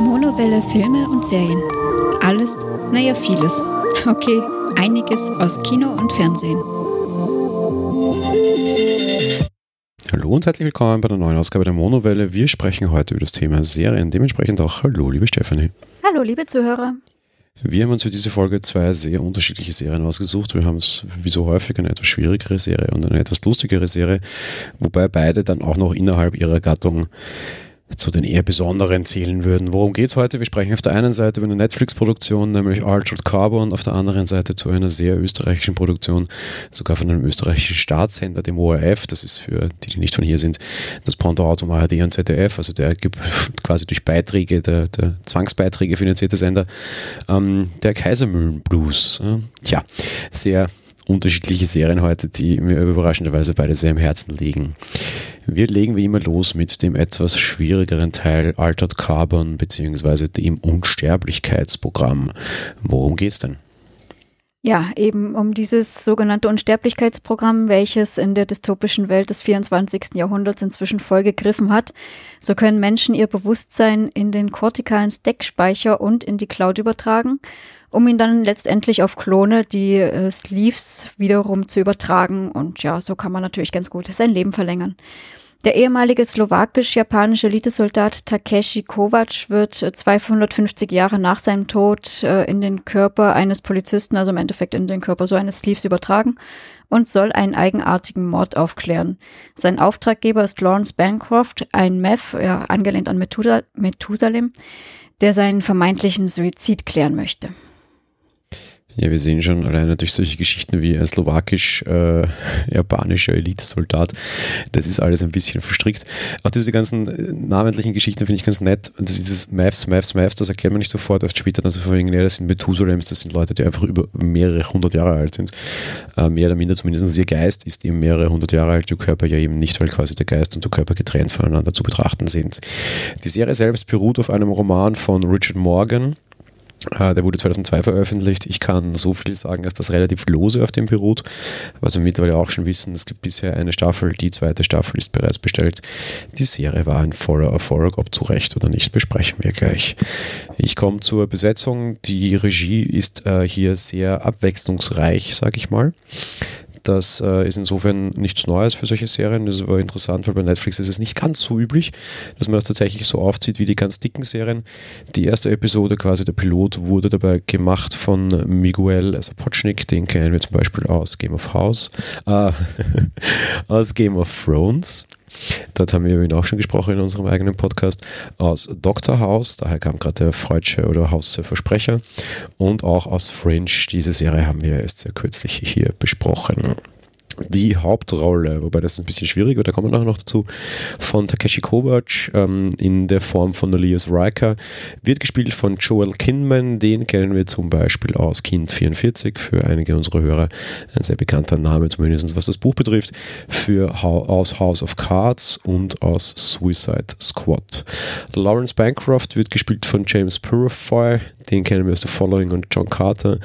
Monowelle Filme und Serien. Alles, naja, vieles. Okay, einiges aus Kino und Fernsehen. Hallo und herzlich willkommen bei der neuen Ausgabe der Monowelle. Wir sprechen heute über das Thema Serien. Dementsprechend auch Hallo, liebe Stephanie. Hallo, liebe Zuhörer. Wir haben uns für diese Folge zwei sehr unterschiedliche Serien ausgesucht. Wir haben es wie so häufig eine etwas schwierigere Serie und eine etwas lustigere Serie, wobei beide dann auch noch innerhalb ihrer Gattung zu den eher besonderen zählen würden. Worum geht es heute? Wir sprechen auf der einen Seite über eine Netflix-Produktion, nämlich Altered Carbon, auf der anderen Seite zu einer sehr österreichischen Produktion, sogar von einem österreichischen Staatssender, dem ORF. Das ist für die, die nicht von hier sind, das Pendant zum ARD und ZDF, also der quasi durch Beiträge, der, der Zwangsbeiträge finanzierte Sender, ähm, der Kaisermühlen-Blues. Äh, tja, sehr unterschiedliche Serien heute, die mir überraschenderweise beide sehr im Herzen liegen. Wir legen wie immer los mit dem etwas schwierigeren Teil Altered Carbon bzw. dem Unsterblichkeitsprogramm. Worum geht's denn? Ja, eben um dieses sogenannte Unsterblichkeitsprogramm, welches in der dystopischen Welt des 24. Jahrhunderts inzwischen vollgegriffen hat. So können Menschen ihr Bewusstsein in den kortikalen Stack-Speicher und in die Cloud übertragen, um ihn dann letztendlich auf Klone, die äh, Sleeves, wiederum zu übertragen. Und ja, so kann man natürlich ganz gut sein Leben verlängern. Der ehemalige slowakisch-japanische Elitesoldat Takeshi Kovac wird 250 Jahre nach seinem Tod äh, in den Körper eines Polizisten, also im Endeffekt in den Körper so eines Sleeves übertragen und soll einen eigenartigen Mord aufklären. Sein Auftraggeber ist Lawrence Bancroft, ein Meth, ja, angelehnt an Methusalem, der seinen vermeintlichen Suizid klären möchte. Ja, wir sehen schon alleine durch solche Geschichten wie ein slowakisch-japanischer äh, Elitesoldat, das ist alles ein bisschen verstrickt. Auch diese ganzen äh, namentlichen Geschichten finde ich ganz nett. Und das ist dieses Maths, Maths, Maths, das erkennt man nicht sofort, erst später dann so vorhin, ja, das sind Methusalems, das sind Leute, die einfach über mehrere hundert Jahre alt sind. Äh, mehr oder minder zumindest ihr Geist ist eben mehrere hundert Jahre alt, der Körper ja eben nicht, weil quasi der Geist und der Körper getrennt voneinander zu betrachten sind. Die Serie selbst beruht auf einem Roman von Richard Morgan, der wurde 2002 veröffentlicht. Ich kann so viel sagen, dass das relativ lose auf dem beruht, was wir mittlerweile auch schon wissen. Es gibt bisher eine Staffel, die zweite Staffel ist bereits bestellt. Die Serie war ein voller Erfolg, ob zu Recht oder nicht, besprechen wir gleich. Ich komme zur Besetzung. Die Regie ist äh, hier sehr abwechslungsreich, sage ich mal. Das äh, ist insofern nichts Neues für solche Serien. Das ist aber interessant, weil bei Netflix ist es nicht ganz so üblich, dass man das tatsächlich so aufzieht wie die ganz dicken Serien. Die erste Episode, quasi der Pilot, wurde dabei gemacht von Miguel Sapochnik. Den kennen wir zum Beispiel aus Game of House, äh, aus Game of Thrones. Dort haben wir über ihn auch schon gesprochen in unserem eigenen Podcast aus Dr. House, daher kam gerade der Freudsche oder Haus Versprecher und auch aus Fringe. Diese Serie haben wir erst sehr kürzlich hier besprochen die Hauptrolle, wobei das ein bisschen schwieriger, da kommen wir nachher noch dazu, von Takeshi Kovac ähm, in der Form von Elias Riker, wird gespielt von Joel Kinman, den kennen wir zum Beispiel aus Kind 44, für einige unserer Hörer ein sehr bekannter Name, zumindest was das Buch betrifft, für aus House of Cards und aus Suicide Squad. Lawrence Bancroft wird gespielt von James Purifier, den kennen wir aus The Following und John Carter.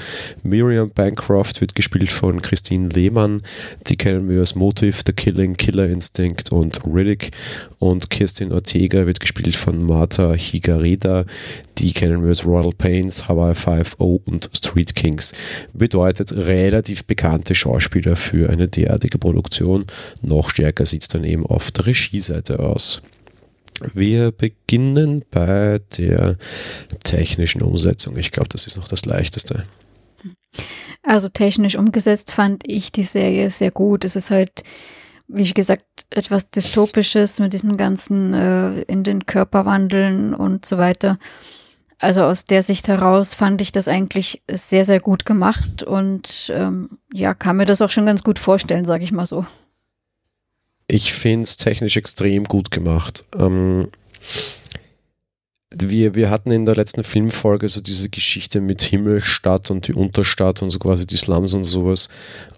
Miriam Bancroft wird gespielt von Christine Lehmann, die kennen wir als Motive, The Killing, Killer Instinct und Riddick. Und Kirstin Ortega wird gespielt von Martha Higareda. Die kennen wir als Royal Pains, Hawaii 5.0 und Street Kings. Bedeutet relativ bekannte Schauspieler für eine derartige Produktion. Noch stärker sieht es dann eben auf der Regieseite aus. Wir beginnen bei der technischen Umsetzung. Ich glaube, das ist noch das Leichteste. Also technisch umgesetzt fand ich die Serie sehr gut. Es ist halt, wie ich gesagt, etwas Dystopisches mit diesem ganzen äh, in den Körper wandeln und so weiter. Also aus der Sicht heraus fand ich das eigentlich sehr, sehr gut gemacht und ähm, ja, kann mir das auch schon ganz gut vorstellen, sage ich mal so. Ich finde es technisch extrem gut gemacht. Ähm, wir, wir hatten in der letzten Filmfolge so diese Geschichte mit Himmelstadt und die Unterstadt und so quasi die Slums und sowas.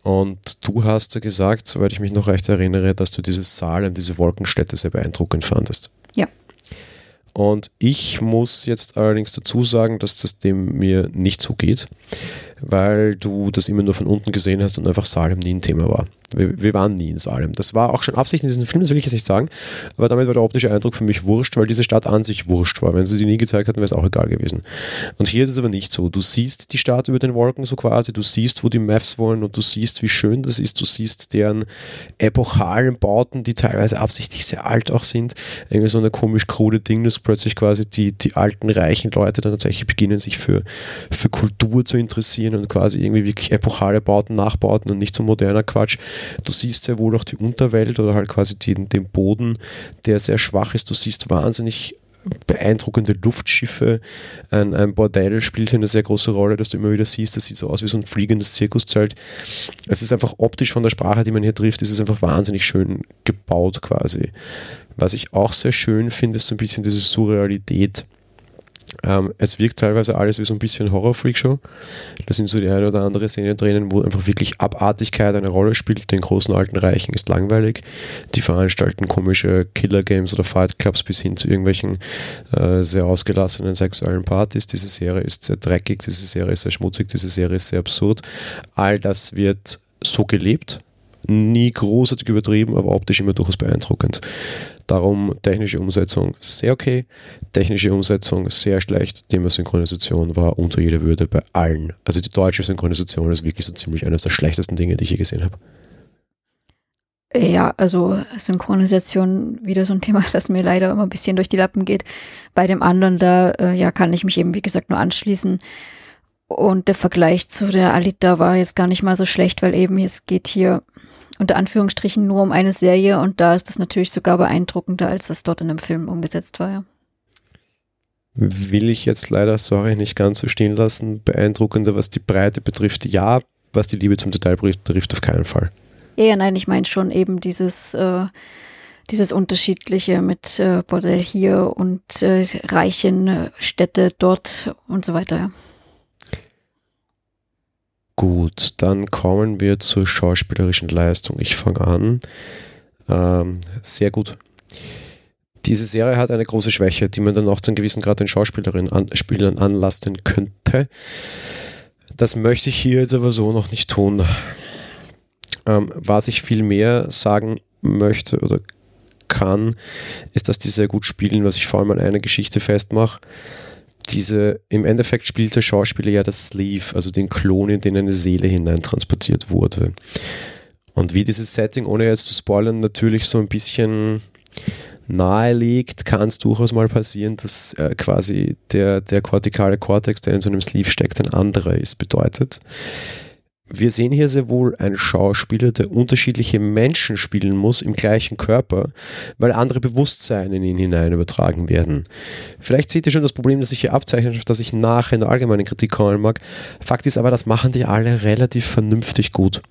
Und du hast ja gesagt, soweit ich mich noch recht erinnere, dass du dieses Salem, diese Wolkenstädte sehr beeindruckend fandest. Ja. Und ich muss jetzt allerdings dazu sagen, dass das dem mir nicht so geht, weil du das immer nur von unten gesehen hast und einfach Salem nie ein Thema war. Wir, wir, waren nie in Salem. Das war auch schon Absicht in diesem Film, das will ich jetzt nicht sagen, aber damit war der optische Eindruck für mich wurscht, weil diese Stadt an sich wurscht war. Wenn sie die nie gezeigt hatten, wäre es auch egal gewesen. Und hier ist es aber nicht so. Du siehst die Stadt über den Wolken so quasi, du siehst, wo die Maths wollen und du siehst, wie schön das ist. Du siehst deren epochalen Bauten, die teilweise absichtlich sehr alt auch sind. Irgendwie so eine komisch krude Ding, dass plötzlich quasi die, die alten, reichen Leute dann tatsächlich beginnen, sich für, für Kultur zu interessieren und quasi irgendwie wirklich epochale Bauten nachbauten und nicht so moderner Quatsch. Du siehst sehr wohl auch die Unterwelt oder halt quasi den, den Boden, der sehr schwach ist. Du siehst wahnsinnig beeindruckende Luftschiffe. Ein, ein, Bordell spielt hier eine sehr große Rolle, dass du immer wieder siehst. Das sieht so aus wie so ein fliegendes Zirkuszelt. Es ist einfach optisch von der Sprache, die man hier trifft, ist es einfach wahnsinnig schön gebaut quasi. Was ich auch sehr schön finde, ist so ein bisschen diese Surrealität ähm, es wirkt teilweise alles wie so ein bisschen Horror-Freak-Show. Da sind so die eine oder andere Szene drinnen, wo einfach wirklich Abartigkeit eine Rolle spielt. Den großen alten Reichen ist langweilig. Die veranstalten komische Killer-Games oder Fight-Clubs bis hin zu irgendwelchen äh, sehr ausgelassenen sexuellen Partys. Diese Serie ist sehr dreckig, diese Serie ist sehr schmutzig, diese Serie ist sehr absurd. All das wird so gelebt nie großartig übertrieben, aber optisch immer durchaus beeindruckend. Darum technische Umsetzung sehr okay, technische Umsetzung sehr schlecht, Thema Synchronisation war unter jeder Würde bei allen. Also die deutsche Synchronisation ist wirklich so ziemlich eines der schlechtesten Dinge, die ich je gesehen habe. Ja, also Synchronisation wieder so ein Thema, das mir leider immer ein bisschen durch die Lappen geht. Bei dem anderen, da äh, ja, kann ich mich eben, wie gesagt, nur anschließen. Und der Vergleich zu der Alita war jetzt gar nicht mal so schlecht, weil eben es geht hier unter Anführungsstrichen nur um eine Serie und da ist das natürlich sogar beeindruckender, als das dort in einem Film umgesetzt war. Ja. Will ich jetzt leider, sorry, nicht ganz so stehen lassen. Beeindruckender, was die Breite betrifft, ja, was die Liebe zum Detail betrifft, auf keinen Fall. Ja, ja nein, ich meine schon eben dieses, äh, dieses Unterschiedliche mit äh, Bordell hier und äh, reichen äh, Städte dort und so weiter. Ja. Gut, dann kommen wir zur schauspielerischen Leistung. Ich fange an. Ähm, sehr gut. Diese Serie hat eine große Schwäche, die man dann auch zu einem gewissen Grad den Schauspielerinnen an, Spielern anlasten könnte. Das möchte ich hier jetzt aber so noch nicht tun. Ähm, was ich viel mehr sagen möchte oder kann, ist, dass die sehr gut spielen, was ich vor allem an einer Geschichte festmache diese, im Endeffekt spielt der Schauspieler ja das Sleeve, also den Klon, in den eine Seele hineintransportiert wurde. Und wie dieses Setting, ohne jetzt zu spoilern, natürlich so ein bisschen nahe liegt, kann es durchaus mal passieren, dass äh, quasi der, der kortikale Kortex, der in so einem Sleeve steckt, ein anderer ist. Bedeutet, wir sehen hier sehr wohl einen Schauspieler, der unterschiedliche Menschen spielen muss im gleichen Körper, weil andere Bewusstseine in ihn hinein übertragen werden. Vielleicht seht ihr schon das Problem, das sich hier abzeichnet, auf das ich nachher in der allgemeinen Kritik kommen mag. Fakt ist aber, das machen die alle relativ vernünftig gut.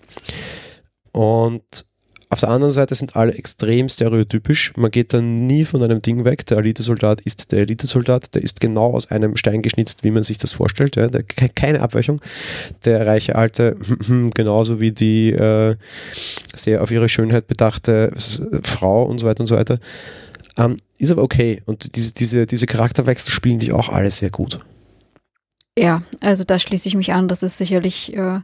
Und auf der anderen Seite sind alle extrem stereotypisch. Man geht dann nie von einem Ding weg. Der Elitesoldat ist der Elitesoldat. Der ist genau aus einem Stein geschnitzt, wie man sich das vorstellt. Ja. Der, keine Abweichung. Der reiche Alte, genauso wie die äh, sehr auf ihre Schönheit bedachte Frau und so weiter und so weiter. Ähm, ist aber okay. Und diese, diese, diese Charakterwechsel spielen die auch alle sehr gut. Ja, also da schließe ich mich an. Das ist sicherlich, äh,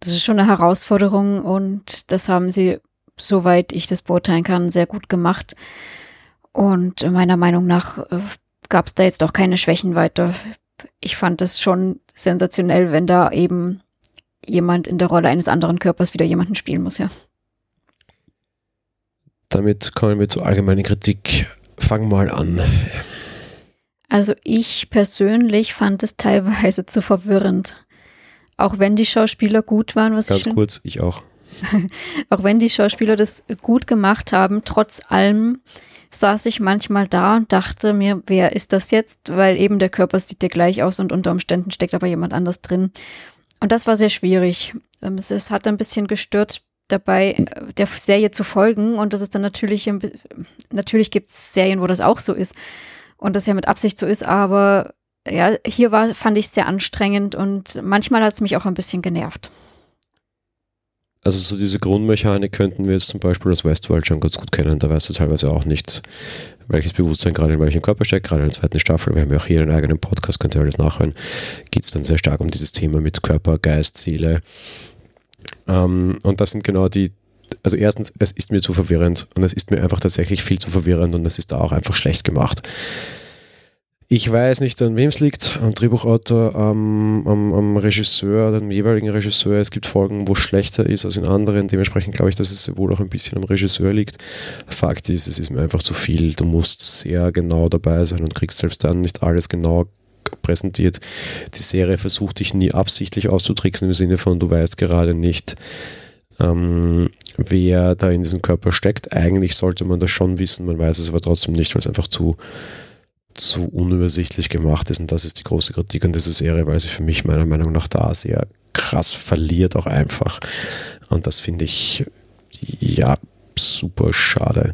das ist schon eine Herausforderung und das haben sie soweit ich das beurteilen kann, sehr gut gemacht. Und meiner Meinung nach äh, gab es da jetzt auch keine Schwächen weiter. Ich fand es schon sensationell, wenn da eben jemand in der Rolle eines anderen Körpers wieder jemanden spielen muss, ja. Damit kommen wir zur allgemeinen Kritik. Fang mal an. Also ich persönlich fand es teilweise zu verwirrend. Auch wenn die Schauspieler gut waren, was Ganz ich kurz, ich auch. auch wenn die Schauspieler das gut gemacht haben, trotz allem saß ich manchmal da und dachte mir, wer ist das jetzt? Weil eben der Körper sieht ja gleich aus und unter Umständen steckt aber jemand anders drin. Und das war sehr schwierig. Ähm, es, es hat ein bisschen gestört, dabei äh, der Serie zu folgen. Und das ist dann natürlich, natürlich gibt es Serien, wo das auch so ist. Und das ja mit Absicht so ist, aber ja, hier war, fand ich es sehr anstrengend und manchmal hat es mich auch ein bisschen genervt. Also so diese Grundmechanik könnten wir jetzt zum Beispiel aus Westworld schon ganz gut kennen. Da weißt du teilweise auch nicht, welches Bewusstsein gerade in welchem Körper steckt, gerade in der zweiten Staffel. Wir haben ja auch hier einen eigenen Podcast, könnt ihr alles nachhören. Geht es dann sehr stark um dieses Thema mit Körper, Geist, Seele. Ähm, und das sind genau die, also erstens, es ist mir zu verwirrend und es ist mir einfach tatsächlich viel zu verwirrend und es ist da auch einfach schlecht gemacht. Ich weiß nicht, an wem es liegt, am Drehbuchautor, am, am, am Regisseur, dem jeweiligen Regisseur. Es gibt Folgen, wo es schlechter ist als in anderen. Dementsprechend glaube ich, dass es wohl auch ein bisschen am Regisseur liegt. Fakt ist, es ist mir einfach zu viel. Du musst sehr genau dabei sein und kriegst selbst dann nicht alles genau präsentiert. Die Serie versucht dich nie absichtlich auszutricksen im Sinne von, du weißt gerade nicht, ähm, wer da in diesem Körper steckt. Eigentlich sollte man das schon wissen, man weiß es aber trotzdem nicht, weil es einfach zu zu unübersichtlich gemacht ist. Und das ist die große Kritik an dieser Serie, weil sie für mich meiner Meinung nach da sehr krass verliert, auch einfach. Und das finde ich, ja, super schade.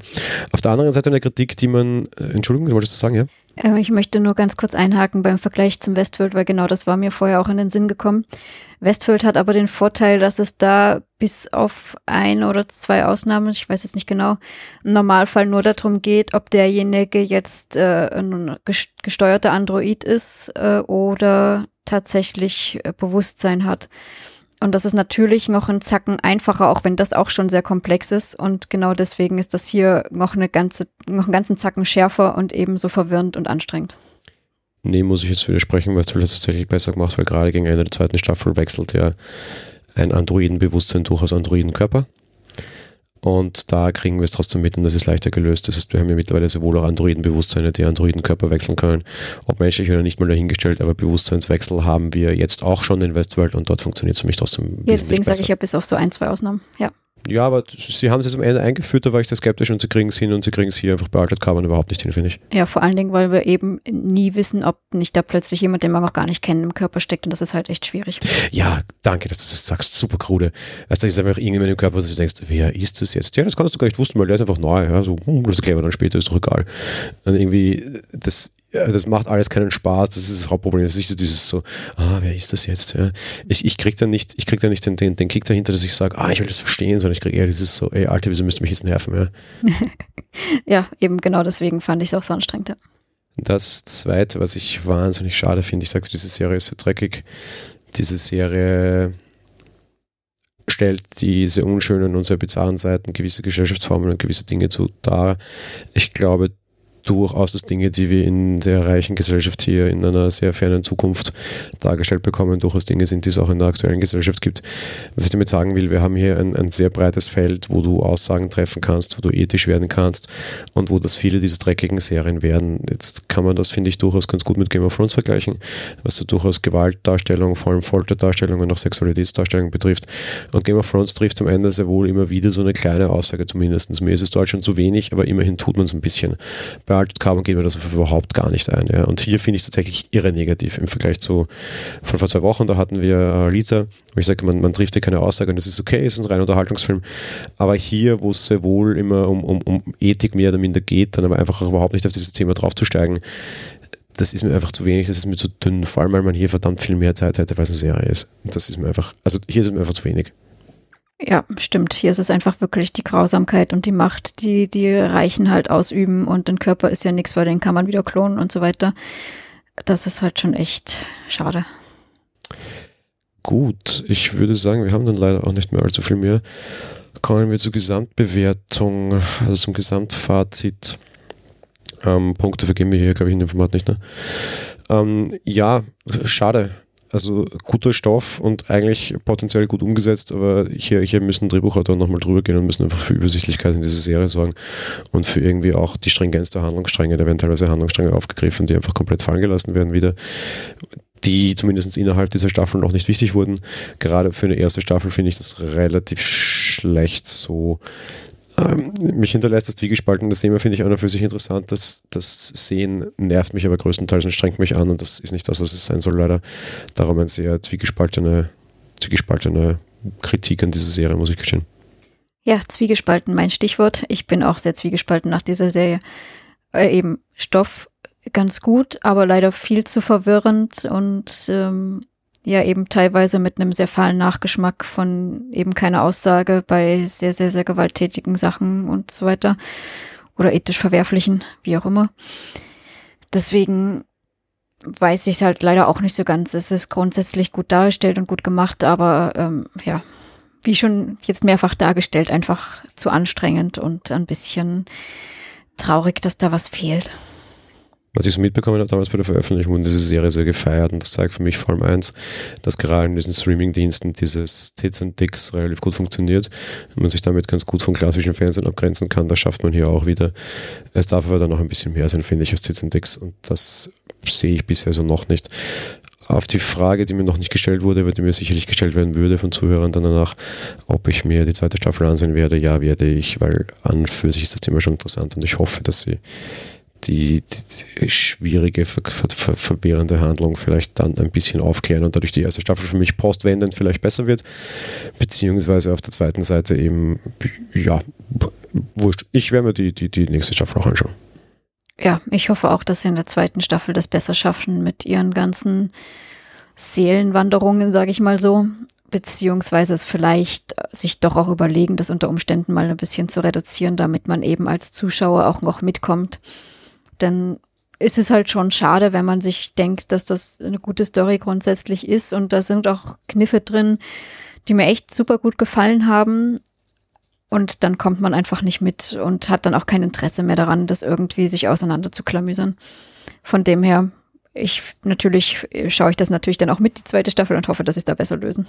Auf der anderen Seite eine Kritik, die man, äh, Entschuldigung, wolltest du sagen, ja? Äh, ich möchte nur ganz kurz einhaken beim Vergleich zum Westworld, weil genau das war mir vorher auch in den Sinn gekommen. Westworld hat aber den Vorteil, dass es da bis auf ein oder zwei Ausnahmen, ich weiß jetzt nicht genau, im Normalfall nur darum geht, ob derjenige jetzt äh, ein gesteuerter Android ist äh, oder tatsächlich äh, Bewusstsein hat. Und das ist natürlich noch ein Zacken einfacher, auch wenn das auch schon sehr komplex ist. Und genau deswegen ist das hier noch eine ganze, noch einen ganzen Zacken schärfer und ebenso verwirrend und anstrengend. Nee, muss ich jetzt widersprechen, weil das tatsächlich besser gemacht, weil gerade gegen Ende der zweiten Staffel wechselt ja ein Androidenbewusstsein durchaus Androidenkörper. Und da kriegen wir es trotzdem mit und das ist leichter gelöst. Das heißt, wir haben ja mittlerweile sowohl auch Androidenbewusstseine, die Androidenkörper wechseln können, ob menschlich oder nicht mal dahingestellt, aber Bewusstseinswechsel haben wir jetzt auch schon in Westworld und dort funktioniert es für mich trotzdem. Ja, deswegen sage ich ja bis auf so ein, zwei Ausnahmen. Ja. Ja, aber sie haben es jetzt am Ende eingeführt, da war ich sehr skeptisch und sie kriegen es hin und sie kriegen es hier einfach bei Altered Carbon überhaupt nicht hin, finde ich. Ja, vor allen Dingen, weil wir eben nie wissen, ob nicht da plötzlich jemand, den wir noch gar nicht kennen, im Körper steckt und das ist halt echt schwierig. Ja, danke, dass du das sagst, super krude. Also da ist einfach irgendjemand im Körper, wo du denkst, wer ist das jetzt? Ja, das kannst du gar nicht wussten, weil der ist einfach neu, ja, so, hm, das erklären wir dann später, ist doch egal. Und irgendwie, das ja, das macht alles keinen Spaß, das ist das Hauptproblem. Das ist dieses so, ah, wer ist das jetzt? Ja. Ich, ich krieg dann nicht, ich krieg dann nicht den, den, den Kick dahinter, dass ich sage, ah, ich will das verstehen, sondern ich kriege eher dieses so, ey, Alter, wieso müsst ihr mich jetzt nerven? Ja, ja eben genau deswegen fand ich es auch so anstrengend. Ja. Das zweite, was ich wahnsinnig schade finde, ich sage diese Serie ist so dreckig. Diese Serie stellt diese unschönen und sehr bizarren Seiten gewisser Gesellschaftsformen und gewisse Dinge zu dar. Ich glaube, durchaus das Dinge, die wir in der reichen Gesellschaft hier in einer sehr fernen Zukunft dargestellt bekommen, durchaus Dinge sind, die es auch in der aktuellen Gesellschaft gibt. Was ich damit sagen will, wir haben hier ein, ein sehr breites Feld, wo du Aussagen treffen kannst, wo du ethisch werden kannst und wo das viele dieser dreckigen Serien werden. Jetzt kann man das, finde ich, durchaus ganz gut mit Game of Thrones vergleichen, was so durchaus Gewaltdarstellung, vor allem Folterdarstellung und auch Sexualitätsdarstellung betrifft. Und Game of Thrones trifft am Ende sehr wohl immer wieder so eine kleine Aussage zumindest. Mir ist es dort schon zu wenig, aber immerhin tut man es ein bisschen. Bei Altered Carbon geht mir das überhaupt gar nicht ein. Ja. Und hier finde ich es tatsächlich irre negativ im Vergleich zu von vor zwei Wochen. Da hatten wir äh, wo ich sage, man, man trifft hier keine Aussage und das ist okay, es ist ein reiner Unterhaltungsfilm. Aber hier, wo es sehr wohl immer um, um, um Ethik mehr oder minder geht, dann aber einfach überhaupt nicht auf dieses Thema draufzusteigen, das ist mir einfach zu wenig, das ist mir zu dünn, vor allem weil man hier verdammt viel mehr Zeit hätte, weil es eine Serie ist. Das ist mir einfach, also hier ist mir einfach zu wenig. Ja, stimmt. Hier ist es einfach wirklich die Grausamkeit und die Macht, die die Reichen halt ausüben und den Körper ist ja nichts, weil den kann man wieder klonen und so weiter. Das ist halt schon echt schade. Gut, ich würde sagen, wir haben dann leider auch nicht mehr allzu viel mehr. Kommen wir zur Gesamtbewertung, also zum Gesamtfazit. Ähm, Punkte vergeben wir hier, glaube ich, in dem Format nicht. Ne? Ähm, ja, schade also guter Stoff und eigentlich potenziell gut umgesetzt, aber hier, hier müssen Drehbuchautor nochmal drüber gehen und müssen einfach für Übersichtlichkeit in dieser Serie sorgen und für irgendwie auch die Stringenz der Handlungsstränge. Da werden teilweise Handlungsstränge aufgegriffen, die einfach komplett fallen gelassen werden wieder die zumindest innerhalb dieser Staffel noch nicht wichtig wurden. Gerade für eine erste Staffel finde ich das relativ schlecht so ähm, mich hinterlässt das Zwiegespalten. Das Thema finde ich auch noch für sich interessant. Das, das Sehen nervt mich aber größtenteils und strengt mich an und das ist nicht das, was es sein soll, leider. Darum ein sehr zwiegespaltene, zwiegespaltene Kritik an dieser Serie, muss ich gestehen. Ja, zwiegespalten, mein Stichwort. Ich bin auch sehr zwiegespalten nach dieser Serie. Äh, eben Stoff ganz gut, aber leider viel zu verwirrend und ähm, ja eben teilweise mit einem sehr fahlen Nachgeschmack von eben keiner Aussage bei sehr, sehr, sehr gewalttätigen Sachen und so weiter. oder ethisch verwerflichen, wie auch immer. Deswegen weiß ich es halt leider auch nicht so ganz. Es ist grundsätzlich gut dargestellt und gut gemacht, aber ähm, ja, wie schon jetzt mehrfach dargestellt, einfach zu anstrengend und ein bisschen traurig, dass da was fehlt. Was ich so mitbekommen habe damals bei der Veröffentlichung, wurde diese Serie sehr gefeiert und das zeigt für mich vor allem eins, dass gerade in diesen Streaming-Diensten dieses Tits and Dicks relativ gut funktioniert und man sich damit ganz gut vom klassischen Fernsehen abgrenzen kann. Das schafft man hier auch wieder. Es darf aber dann noch ein bisschen mehr sein, finde ich, als Tits and Dicks und das sehe ich bisher so noch nicht. Auf die Frage, die mir noch nicht gestellt wurde, aber die mir sicherlich gestellt werden würde von Zuhörern dann danach, ob ich mir die zweite Staffel ansehen werde, ja, werde ich, weil an und für sich ist das Thema schon interessant und ich hoffe, dass sie die, die schwierige, ver, ver, ver, verwirrende Handlung vielleicht dann ein bisschen aufklären und dadurch die erste Staffel für mich postwendend vielleicht besser wird, beziehungsweise auf der zweiten Seite eben, ja, wurscht. Ich werde mir die, die, die nächste Staffel auch anschauen. Ja, ich hoffe auch, dass sie in der zweiten Staffel das besser schaffen mit ihren ganzen Seelenwanderungen, sage ich mal so beziehungsweise es vielleicht sich doch auch überlegen, das unter Umständen mal ein bisschen zu reduzieren, damit man eben als Zuschauer auch noch mitkommt dann ist es halt schon schade, wenn man sich denkt, dass das eine gute Story grundsätzlich ist. Und da sind auch Kniffe drin, die mir echt super gut gefallen haben. Und dann kommt man einfach nicht mit und hat dann auch kein Interesse mehr daran, das irgendwie sich auseinander zu klamüsern. Von dem her, ich natürlich schaue ich das natürlich dann auch mit, die zweite Staffel, und hoffe, dass sie es da besser lösen.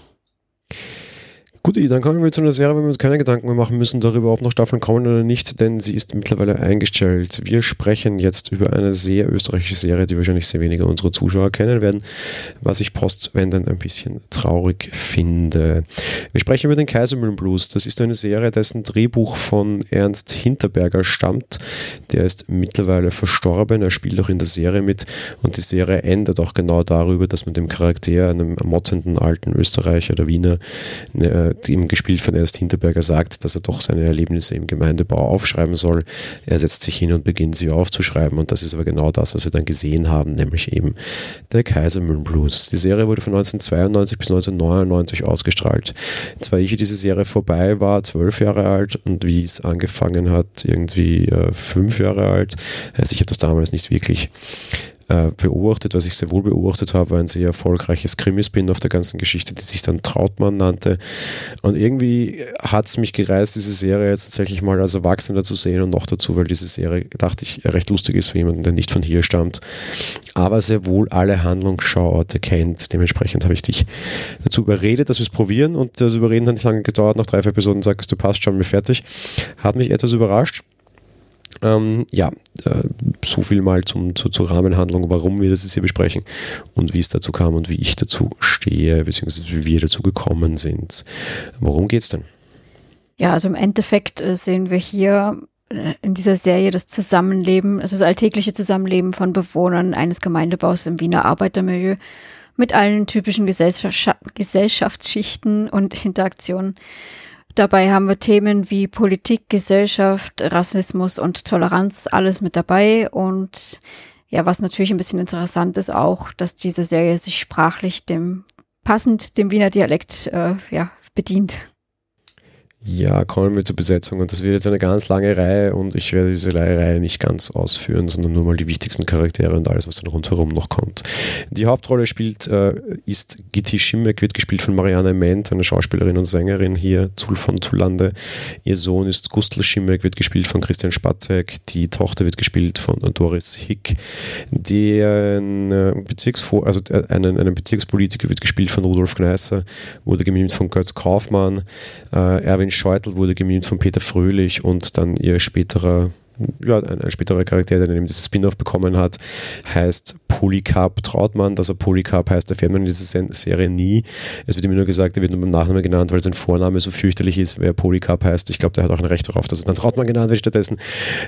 Gut, dann kommen wir zu einer Serie, wo wir uns keine Gedanken mehr machen müssen, darüber, ob noch Staffeln kommen oder nicht, denn sie ist mittlerweile eingestellt. Wir sprechen jetzt über eine sehr österreichische Serie, die wahrscheinlich sehr wenige unserer Zuschauer kennen werden, was ich postwendend ein bisschen traurig finde. Wir sprechen über den Kaisermühlen Blues. Das ist eine Serie, dessen Drehbuch von Ernst Hinterberger stammt. Der ist mittlerweile verstorben, er spielt auch in der Serie mit und die Serie endet auch genau darüber, dass man dem Charakter, einem motzenden alten Österreicher, der Wiener, eine ihm gespielt von Ernst Hinterberger, sagt, dass er doch seine Erlebnisse im Gemeindebau aufschreiben soll. Er setzt sich hin und beginnt sie aufzuschreiben und das ist aber genau das, was wir dann gesehen haben, nämlich eben der Kaisermühlen Blues. Die Serie wurde von 1992 bis 1999 ausgestrahlt. Jetzt war ich, diese Serie vorbei war, zwölf Jahre alt und wie es angefangen hat, irgendwie äh, fünf Jahre alt. Also ich habe das damals nicht wirklich äh, beobachtet, was ich sehr wohl beobachtet habe, war ein sehr erfolgreiches Krimispin auf der ganzen Geschichte, die sich dann Trautmann nannte. Und irgendwie hat es mich gereizt, diese Serie jetzt tatsächlich mal als Erwachsener zu sehen und noch dazu, weil diese Serie, dachte ich, recht lustig ist für jemanden, der nicht von hier stammt, aber sehr wohl alle Handlungsschauorte kennt. Dementsprechend habe ich dich dazu überredet, dass wir es probieren und das Überreden hat nicht lange gedauert. Nach drei, vier Episoden sagst du, passt schon, mir fertig. Hat mich etwas überrascht. Ähm, ja, äh, so viel mal zum, zu, zur Rahmenhandlung, warum wir das jetzt hier besprechen und wie es dazu kam und wie ich dazu stehe, beziehungsweise wie wir dazu gekommen sind. Worum geht es denn? Ja, also im Endeffekt äh, sehen wir hier äh, in dieser Serie das Zusammenleben, also das alltägliche Zusammenleben von Bewohnern eines Gemeindebaus im Wiener Arbeitermilieu mit allen typischen Gesellschaftsschichten und Interaktionen. Dabei haben wir Themen wie Politik, Gesellschaft, Rassismus und Toleranz, alles mit dabei. Und ja, was natürlich ein bisschen interessant ist auch, dass diese Serie sich sprachlich dem passend dem Wiener Dialekt äh, ja, bedient. Ja, kommen wir zur Besetzung und das wird jetzt eine ganz lange Reihe und ich werde diese Reihe nicht ganz ausführen, sondern nur mal die wichtigsten Charaktere und alles, was dann rundherum noch kommt. Die Hauptrolle spielt, äh, ist Gitti Schimmeck, wird gespielt von Marianne Ment, eine Schauspielerin und Sängerin hier Zul von Zulande. Ihr Sohn ist Gustl Schimmeck, wird gespielt von Christian Spatzek, die Tochter wird gespielt von Doris Hick, der äh, Bezirksvor also äh, einen, einen Bezirkspolitiker wird gespielt von Rudolf Gneisser, wurde gemimt von Götz Kaufmann, äh, Erwin Scheutel wurde gemimt von Peter Fröhlich und dann ihr späterer ja, ein, ein späterer Charakter, der dann eben dieses Spin-off bekommen hat, heißt Polycarp Trautmann. Dass er Polycarp heißt, erfährt man in dieser Serie nie. Es wird immer nur gesagt, er wird nur beim Nachnamen genannt, weil sein Vorname so fürchterlich ist, wer Polycarp heißt. Ich glaube, der hat auch ein Recht darauf, dass er dann Trautmann genannt wird stattdessen.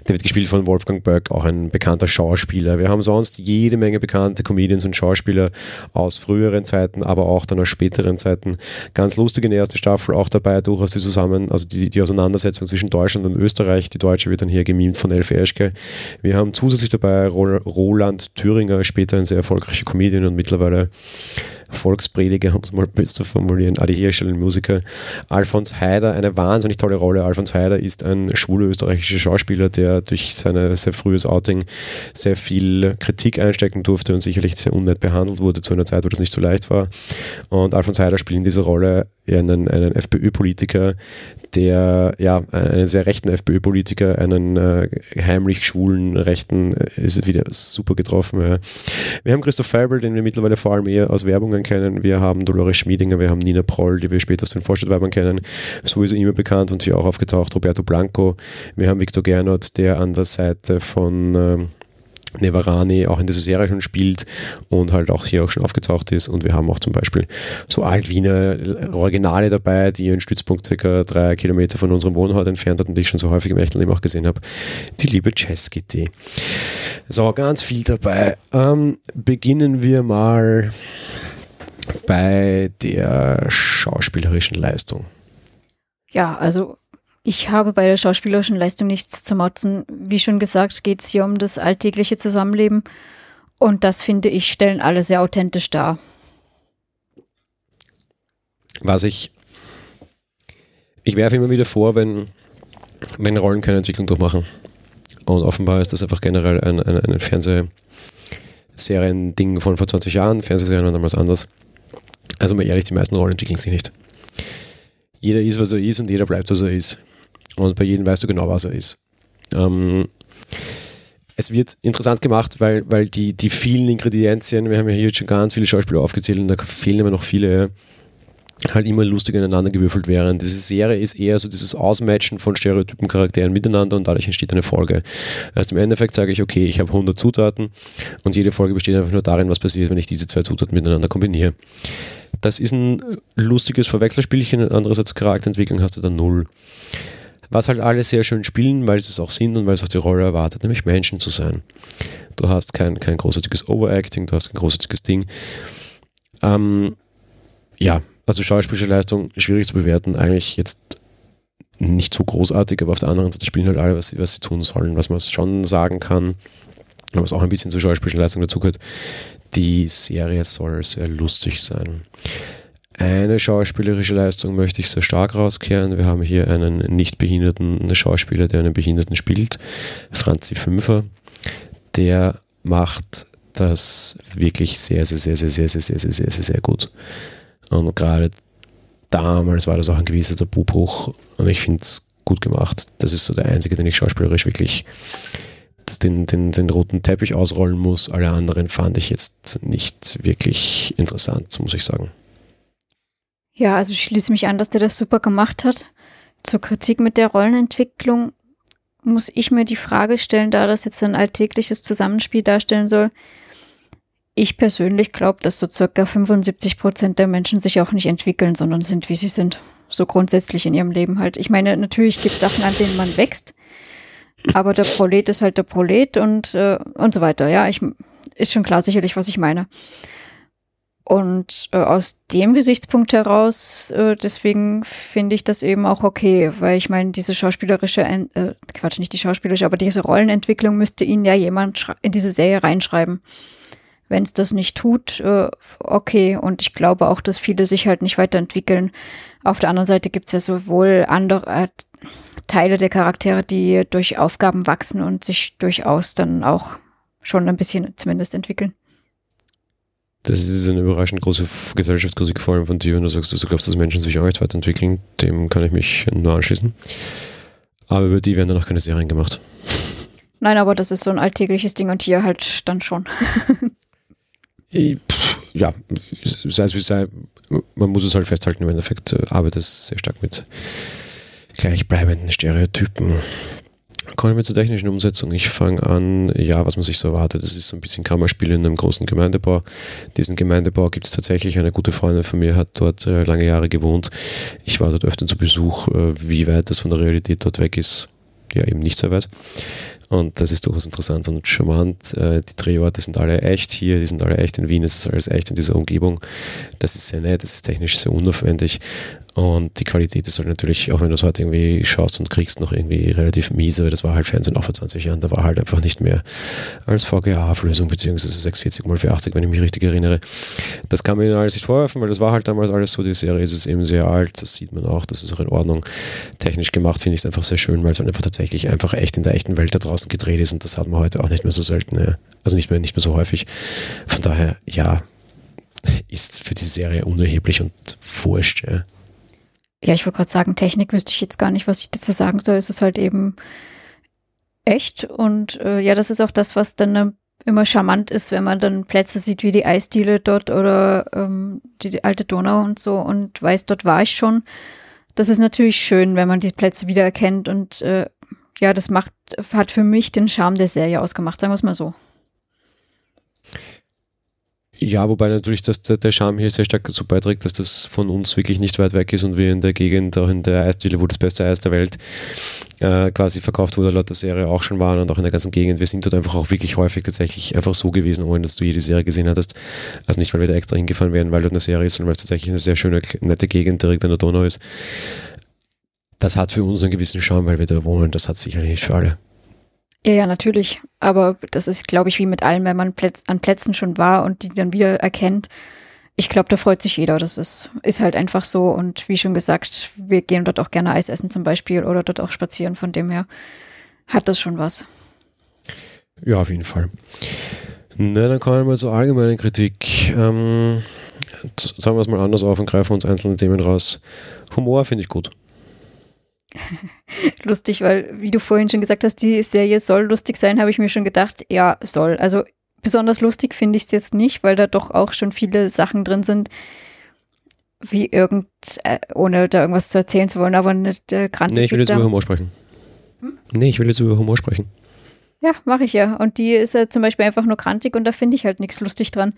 Der wird gespielt von Wolfgang Böck, auch ein bekannter Schauspieler. Wir haben sonst jede Menge bekannte Comedians und Schauspieler aus früheren Zeiten, aber auch dann aus späteren Zeiten. Ganz lustig in der ersten Staffel auch dabei, durchaus die zusammen, also die, die Auseinandersetzung zwischen Deutschland und Österreich. Die Deutsche wird dann hier gemimt von Elf Eschke. Wir haben zusätzlich dabei Roland Thüringer, später ein sehr erfolgreicher Comedian und mittlerweile Volksprediger, um es mal böse zu formulieren, Adi Hirschel, Musiker. Alfons Heider, eine wahnsinnig tolle Rolle. Alfons Heider ist ein schwuler österreichischer Schauspieler, der durch sein sehr frühes Outing sehr viel Kritik einstecken durfte und sicherlich sehr unnett behandelt wurde zu einer Zeit, wo das nicht so leicht war. Und Alfons Heider spielt in dieser Rolle einen, einen FPÖ-Politiker, der, ja, einen sehr rechten FPÖ-Politiker, einen äh, heimlich schwulen Rechten, äh, ist wieder super getroffen. Ja. Wir haben Christoph Feibel, den wir mittlerweile vor allem eher aus Werbungen kennen. Wir haben Dolores Schmiedinger, wir haben Nina Proll, die wir später aus den Vorstadtweibern kennen, sowieso immer bekannt und hier auch aufgetaucht, Roberto Blanco. Wir haben Victor Gernot, der an der Seite von ähm, Nevarani auch in dieser Serie schon spielt und halt auch hier auch schon aufgetaucht ist. Und wir haben auch zum Beispiel so Alt-Wiener Originale dabei, die ihren Stützpunkt circa drei Kilometer von unserem Wohnort entfernt hat und die ich schon so häufig im echten Leben auch gesehen habe. Die liebe Cheskity. So, ganz viel dabei. Ähm, beginnen wir mal bei der schauspielerischen Leistung. Ja, also ich habe bei der schauspielerischen Leistung nichts zu motzen. Wie schon gesagt, geht es hier um das alltägliche Zusammenleben. Und das, finde ich, stellen alle sehr authentisch dar. Was ich. Ich werfe immer wieder vor, wenn, wenn Rollen keine Entwicklung durchmachen. Und offenbar ist das einfach generell ein, ein, ein Fernsehserien-Ding von vor 20 Jahren. Fernsehserien waren damals anders. Also mal ehrlich, die meisten Rollen entwickeln sich nicht. Jeder ist, was er ist und jeder bleibt, was er ist. Und bei jedem weißt du genau, was er ist. Ähm, es wird interessant gemacht, weil, weil die, die vielen Ingredienzien, wir haben ja hier jetzt schon ganz viele Schauspieler aufgezählt und da fehlen immer noch viele, halt immer lustig ineinander gewürfelt wären. Diese Serie ist eher so dieses Ausmatchen von Stereotypen Charakteren miteinander und dadurch entsteht eine Folge. Erst im Endeffekt sage ich, okay, ich habe 100 Zutaten und jede Folge besteht einfach nur darin, was passiert, wenn ich diese zwei Zutaten miteinander kombiniere. Das ist ein lustiges Verwechselspielchen, andererseits Charakterentwicklung hast du dann null was halt alle sehr schön spielen, weil sie es auch sind und weil es auch die Rolle erwartet, nämlich Menschen zu sein. Du hast kein, kein großartiges Overacting, du hast kein großartiges Ding. Ähm, ja, also schauspielische Leistung schwierig zu bewerten, eigentlich jetzt nicht so großartig, aber auf der anderen Seite spielen halt alle, was sie, was sie tun sollen, was man schon sagen kann, was auch ein bisschen zur schauspielischen Leistung dazugehört. Die Serie soll sehr lustig sein. Eine schauspielerische Leistung möchte ich sehr stark rauskehren. Wir haben hier einen nicht behinderten Schauspieler, der einen Behinderten spielt, Franzi Fünfer. Der macht das wirklich sehr, sehr, sehr, sehr, sehr, sehr, sehr, sehr, sehr, sehr, sehr gut. Und gerade damals war das auch ein gewisser Tabubruch und ich finde es gut gemacht. Das ist so der einzige, den ich schauspielerisch wirklich den, den, den roten Teppich ausrollen muss. Alle anderen fand ich jetzt nicht wirklich interessant, muss ich sagen. Ja, also ich schließe mich an, dass der das super gemacht hat. Zur Kritik mit der Rollenentwicklung muss ich mir die Frage stellen, da das jetzt ein alltägliches Zusammenspiel darstellen soll. Ich persönlich glaube, dass so circa 75 Prozent der Menschen sich auch nicht entwickeln, sondern sind, wie sie sind. So grundsätzlich in ihrem Leben halt. Ich meine, natürlich gibt es Sachen, an denen man wächst, aber der Prolet ist halt der Prolet und, äh, und so weiter. Ja, ich, ist schon klar sicherlich, was ich meine. Und äh, aus dem Gesichtspunkt heraus, äh, deswegen finde ich das eben auch okay, weil ich meine, diese schauspielerische, äh, Quatsch, nicht die schauspielerische, aber diese Rollenentwicklung müsste ihnen ja jemand in diese Serie reinschreiben. Wenn es das nicht tut, äh, okay. Und ich glaube auch, dass viele sich halt nicht weiterentwickeln. Auf der anderen Seite gibt es ja sowohl andere äh, Teile der Charaktere, die durch Aufgaben wachsen und sich durchaus dann auch schon ein bisschen zumindest entwickeln. Das ist eine überraschend große Gesellschaftskritik, vor allem von dir, wenn du sagst, dass du glaubst, dass Menschen sich auch nicht weiterentwickeln. Dem kann ich mich nur anschließen. Aber über die werden dann auch keine Serien gemacht. Nein, aber das ist so ein alltägliches Ding und hier halt dann schon. ja, sei es wie sei, man muss es halt festhalten, im Endeffekt äh, arbeitet es sehr stark mit gleichbleibenden Stereotypen. Kommen wir zur technischen Umsetzung. Ich fange an, ja, was man sich so erwartet. Das ist so ein bisschen Kammerspiel in einem großen Gemeindebau. Diesen Gemeindebau gibt es tatsächlich. Eine gute Freundin von mir hat dort äh, lange Jahre gewohnt. Ich war dort öfter zu Besuch. Äh, wie weit das von der Realität dort weg ist, ja, eben nicht sehr weit. Und das ist durchaus interessant und charmant. Äh, die Drehorte sind alle echt hier, die sind alle echt in Wien, es ist alles echt in dieser Umgebung. Das ist sehr nett, das ist technisch sehr unaufwendig. Und die Qualität ist halt natürlich, auch wenn du es heute irgendwie schaust und kriegst, noch irgendwie relativ miese, weil das war halt Fernsehen auch vor 20 Jahren, da war halt einfach nicht mehr als VGA-Auflösung, beziehungsweise 640 x 480, wenn ich mich richtig erinnere. Das kann man ihnen alles nicht vorwerfen, weil das war halt damals alles so, die Serie ist eben sehr alt, das sieht man auch, das ist auch in Ordnung. Technisch gemacht finde ich es einfach sehr schön, weil es einfach tatsächlich einfach echt in der echten Welt da draußen gedreht ist und das hat man heute auch nicht mehr so selten, ja. also nicht mehr, nicht mehr so häufig. Von daher, ja, ist für die Serie unerheblich und wurscht, ja. Ja, ich wollte gerade sagen, Technik wüsste ich jetzt gar nicht, was ich dazu sagen soll. Es ist halt eben echt. Und äh, ja, das ist auch das, was dann immer charmant ist, wenn man dann Plätze sieht wie die Eisdiele dort oder ähm, die, die, alte Donau und so und weiß, dort war ich schon. Das ist natürlich schön, wenn man die Plätze wiedererkennt und äh, ja, das macht, hat für mich den Charme der Serie ausgemacht, sagen wir es mal so. Ja, wobei natürlich dass der, Charme hier sehr stark dazu beiträgt, dass das von uns wirklich nicht weit weg ist und wir in der Gegend, auch in der Eisdiele, wo das beste Eis der Welt äh, quasi verkauft wurde, laut der Serie auch schon waren und auch in der ganzen Gegend. Wir sind dort einfach auch wirklich häufig tatsächlich einfach so gewesen, ohne dass du jede Serie gesehen hattest. Also nicht, weil wir da extra hingefahren wären, weil dort eine Serie ist, sondern weil es tatsächlich eine sehr schöne, nette Gegend direkt an der Donau ist. Das hat für uns einen gewissen Charme, weil wir da wohnen. Das hat sicherlich nicht für alle. Ja, ja, natürlich. Aber das ist, glaube ich, wie mit allem, wenn man Plätz an Plätzen schon war und die dann wieder erkennt. Ich glaube, da freut sich jeder. Das ist, ist halt einfach so. Und wie schon gesagt, wir gehen dort auch gerne Eis essen zum Beispiel oder dort auch spazieren. Von dem her hat das schon was. Ja, auf jeden Fall. Na, dann kommen wir mal zur allgemeinen Kritik. Ähm, sagen wir es mal anders auf und greifen uns einzelne Themen raus. Humor finde ich gut. lustig, weil, wie du vorhin schon gesagt hast, die Serie soll lustig sein, habe ich mir schon gedacht, ja, soll. Also besonders lustig finde ich es jetzt nicht, weil da doch auch schon viele Sachen drin sind, wie irgend, äh, ohne da irgendwas zu erzählen zu wollen, aber nicht äh, grantig. Nee, ich will jetzt über Humor sprechen. Hm? Nee, ich will jetzt über Humor sprechen. Ja, mache ich ja. Und die ist ja zum Beispiel einfach nur grantig und da finde ich halt nichts lustig dran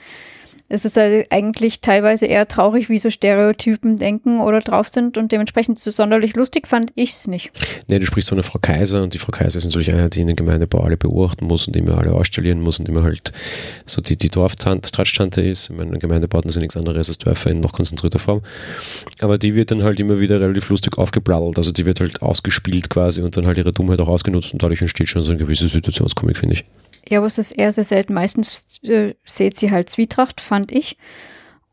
es ist halt eigentlich teilweise eher traurig, wie so Stereotypen denken oder drauf sind und dementsprechend so sonderlich lustig fand ich es nicht. Nee, du sprichst von der Frau Kaiser und die Frau Kaiser ist natürlich eine, die in den Gemeindebau alle beobachten muss und immer alle ausstellen muss und immer halt so die, die Dorftratschtante ist. Ich meine, Gemeindebauten sind nichts anderes als Dörfer in noch konzentrierter Form. Aber die wird dann halt immer wieder relativ lustig aufgebladdelt. Also die wird halt ausgespielt quasi und dann halt ihre Dummheit auch ausgenutzt und dadurch entsteht schon so ein gewisser Situationskomik, finde ich. Ja, aber es ist eher sehr selten. Meistens äh, seht sie halt Zwietracht, fand ich.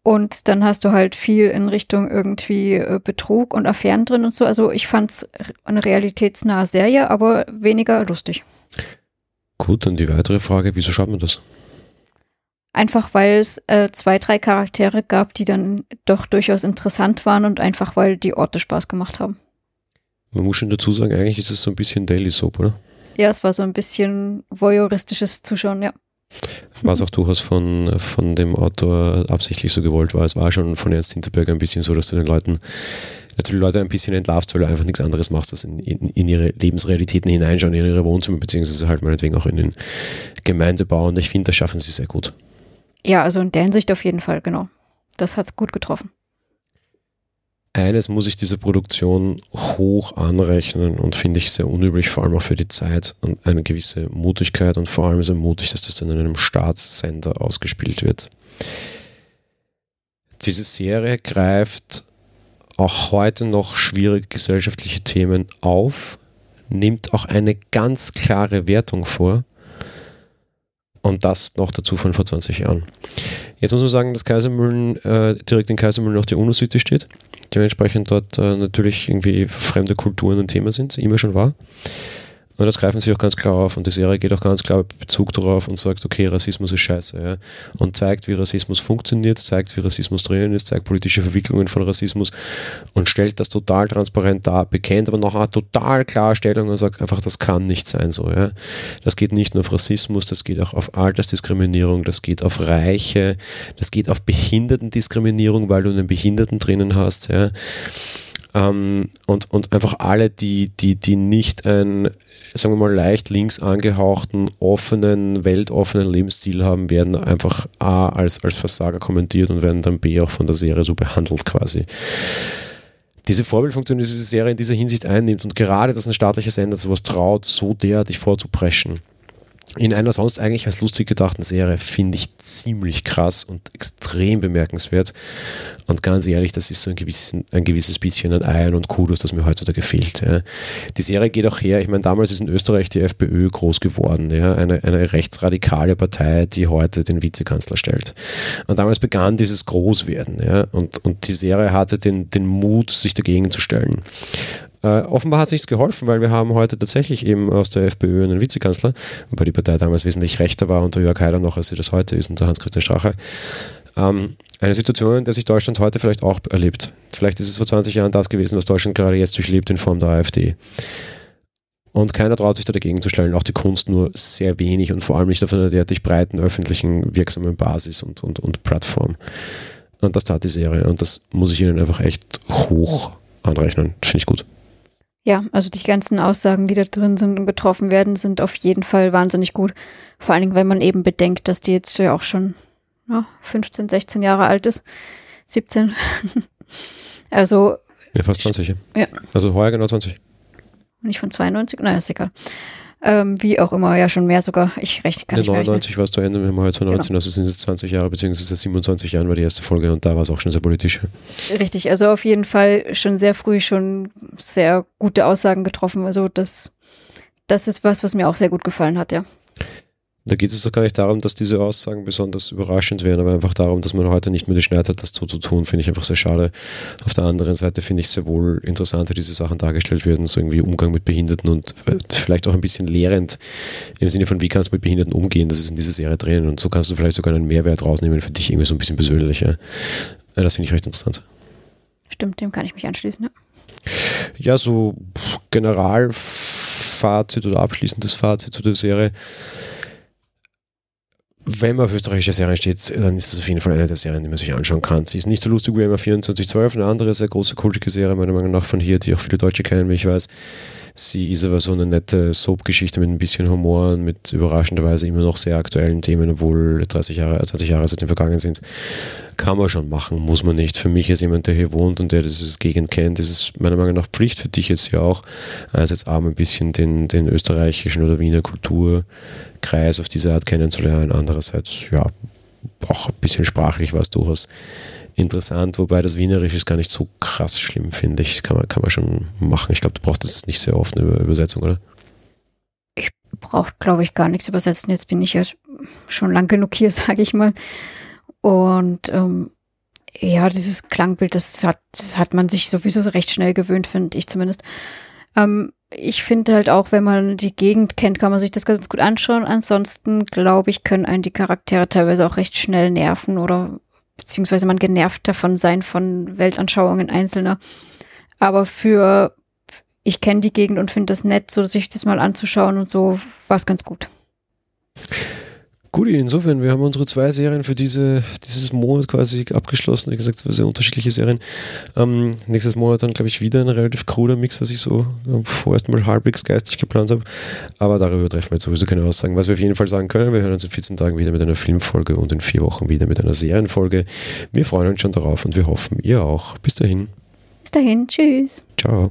Und dann hast du halt viel in Richtung irgendwie äh, Betrug und Affären drin und so. Also ich fand es eine realitätsnahe Serie, aber weniger lustig. Gut, dann die weitere Frage, wieso schaut man das? Einfach weil es äh, zwei, drei Charaktere gab, die dann doch durchaus interessant waren und einfach weil die Orte Spaß gemacht haben. Man muss schon dazu sagen, eigentlich ist es so ein bisschen Daily Soap, oder? Ja, es war so ein bisschen voyeuristisches Zuschauen, ja. Was auch durchaus von, von dem Autor absichtlich so gewollt war. Es war schon von Ernst Hinterberger ein bisschen so, dass du den Leuten, die Leute ein bisschen entlarvst, weil du einfach nichts anderes machst, als in, in, in ihre Lebensrealitäten hineinschauen, in ihre Wohnzimmer, beziehungsweise halt meinetwegen auch in den Gemeindebau. Und ich finde, das schaffen sie sehr gut. Ja, also in der Hinsicht auf jeden Fall, genau. Das hat es gut getroffen eines muss ich dieser Produktion hoch anrechnen und finde ich sehr unüblich, vor allem auch für die Zeit und eine gewisse Mutigkeit und vor allem sehr mutig, dass das dann in einem Staatssender ausgespielt wird. Diese Serie greift auch heute noch schwierige gesellschaftliche Themen auf, nimmt auch eine ganz klare Wertung vor und das noch dazu von vor 20 Jahren. Jetzt muss man sagen, dass Kaisermühlen äh, direkt in Kaisermühlen auf der UNO-City steht dementsprechend dort äh, natürlich irgendwie fremde Kulturen ein Thema sind, immer schon war. Und das greifen sie auch ganz klar auf und die Serie geht auch ganz klar Bezug darauf und sagt, okay, Rassismus ist scheiße. Ja? Und zeigt, wie Rassismus funktioniert, zeigt, wie Rassismus drinnen ist, zeigt politische Verwicklungen von Rassismus und stellt das total transparent dar, bekennt aber noch eine total klare Stellung und sagt einfach, das kann nicht sein so. Ja? Das geht nicht nur auf Rassismus, das geht auch auf Altersdiskriminierung, das geht auf Reiche, das geht auf Behindertendiskriminierung, weil du einen Behinderten drinnen hast. Ja? Ähm, und, und einfach alle, die, die, die nicht einen, sagen wir mal, leicht links angehauchten, offenen, weltoffenen Lebensstil haben, werden einfach A als, als Versager kommentiert und werden dann B auch von der Serie so behandelt quasi. Diese Vorbildfunktion, die diese Serie in dieser Hinsicht einnimmt und gerade, dass ein staatlicher Sender sowas traut, so derartig vorzupreschen, in einer sonst eigentlich als lustig gedachten Serie finde ich ziemlich krass und extrem bemerkenswert. Und ganz ehrlich, das ist so ein, gewissen, ein gewisses bisschen an Eiern und Kudos, das mir heutzutage fehlt. Ja. Die Serie geht auch her, ich meine, damals ist in Österreich die FPÖ groß geworden, ja, eine, eine rechtsradikale Partei, die heute den Vizekanzler stellt. Und damals begann dieses Großwerden. Ja, und, und die Serie hatte den, den Mut, sich dagegen zu stellen. Äh, offenbar hat es nichts geholfen, weil wir haben heute tatsächlich eben aus der FPÖ einen Vizekanzler, wobei die Partei damals wesentlich rechter war unter Jörg Haider noch, als sie das heute ist, unter Hans-Christian Strache. Ähm, eine Situation, in der sich Deutschland heute vielleicht auch erlebt. Vielleicht ist es vor 20 Jahren das gewesen, was Deutschland gerade jetzt durchlebt in Form der AfD. Und keiner traut sich da dagegen zu stellen, auch die Kunst nur sehr wenig und vor allem nicht auf einer derartig breiten öffentlichen, wirksamen Basis und, und, und Plattform. Und das tat die Serie und das muss ich ihnen einfach echt hoch anrechnen. Finde ich gut. Ja, also die ganzen Aussagen, die da drin sind und getroffen werden, sind auf jeden Fall wahnsinnig gut. Vor allen Dingen, wenn man eben bedenkt, dass die jetzt ja auch schon ja, 15, 16 Jahre alt ist. 17. also. Ja, fast 20. Ja. Also heuer genau 20. Nicht von 92? Naja, ist egal. Ähm, wie auch immer, ja, schon mehr sogar. Ich rechne gar nicht. 99 war es zu Ende, wir haben heute 2019, genau. also sind es 20 Jahre, beziehungsweise 27 Jahre war die erste Folge und da war es auch schon sehr politisch. Richtig, also auf jeden Fall schon sehr früh schon sehr gute Aussagen getroffen. Also das, das ist was, was mir auch sehr gut gefallen hat, ja. Da geht es doch gar nicht darum, dass diese Aussagen besonders überraschend wären, aber einfach darum, dass man heute nicht mehr die Schneid hat, das so zu tun, finde ich einfach sehr schade. Auf der anderen Seite finde ich sehr wohl interessant, wie diese Sachen dargestellt werden, so irgendwie Umgang mit Behinderten und äh, vielleicht auch ein bisschen lehrend im Sinne von, wie kannst du mit Behinderten umgehen, das ist in dieser Serie drin und so kannst du vielleicht sogar einen Mehrwert rausnehmen für dich irgendwie so ein bisschen persönlicher. Das finde ich recht interessant. Stimmt, dem kann ich mich anschließen, ja. Ja, so Generalfazit oder abschließendes Fazit zu der Serie wenn man auf österreichische Serien steht, dann ist das auf jeden Fall eine der Serien, die man sich anschauen kann. Sie ist nicht so lustig wie immer 2412, eine andere sehr große kultige Serie, meiner Meinung nach von hier, die auch viele Deutsche kennen, wie ich weiß. Sie ist aber so eine nette Soap-Geschichte mit ein bisschen Humor und mit überraschenderweise immer noch sehr aktuellen Themen, obwohl 30 Jahre, 20 Jahre seitdem vergangen sind. Kann man schon machen, muss man nicht. Für mich als jemand, der hier wohnt und der dieses Gegend kennt, ist es meiner Meinung nach Pflicht für dich jetzt hier auch, als jetzt arm ein bisschen den, den österreichischen oder Wiener Kulturkreis auf diese Art kennenzulernen. Andererseits, ja, auch ein bisschen sprachlich war es durchaus interessant, wobei das Wienerisch ist gar nicht so krass schlimm, finde ich. Das kann man, kann man schon machen. Ich glaube, du brauchst das nicht sehr oft eine Übersetzung, oder? Ich brauche, glaube ich, gar nichts übersetzen. Jetzt bin ich ja schon lang genug hier, sage ich mal. Und ähm, ja, dieses Klangbild, das hat, das hat man sich sowieso recht schnell gewöhnt, finde ich zumindest. Ähm, ich finde halt auch, wenn man die Gegend kennt, kann man sich das ganz gut anschauen. Ansonsten, glaube ich, können einen die Charaktere teilweise auch recht schnell nerven oder beziehungsweise man genervt davon sein von Weltanschauungen Einzelner. Aber für, ich kenne die Gegend und finde das nett, so sich das mal anzuschauen und so war es ganz gut. Gut, insofern, wir haben unsere zwei Serien für diese, dieses Monat quasi abgeschlossen. Wie gesagt, zwei sehr unterschiedliche Serien. Ähm, nächstes Monat dann, glaube ich, wieder ein relativ cruder Mix, was ich so ähm, vorerst mal halbwegs geistig geplant habe. Aber darüber treffen wir jetzt sowieso keine Aussagen. Was wir auf jeden Fall sagen können, wir hören uns in 14 Tagen wieder mit einer Filmfolge und in vier Wochen wieder mit einer Serienfolge. Wir freuen uns schon darauf und wir hoffen, ihr auch. Bis dahin. Bis dahin. Tschüss. Ciao.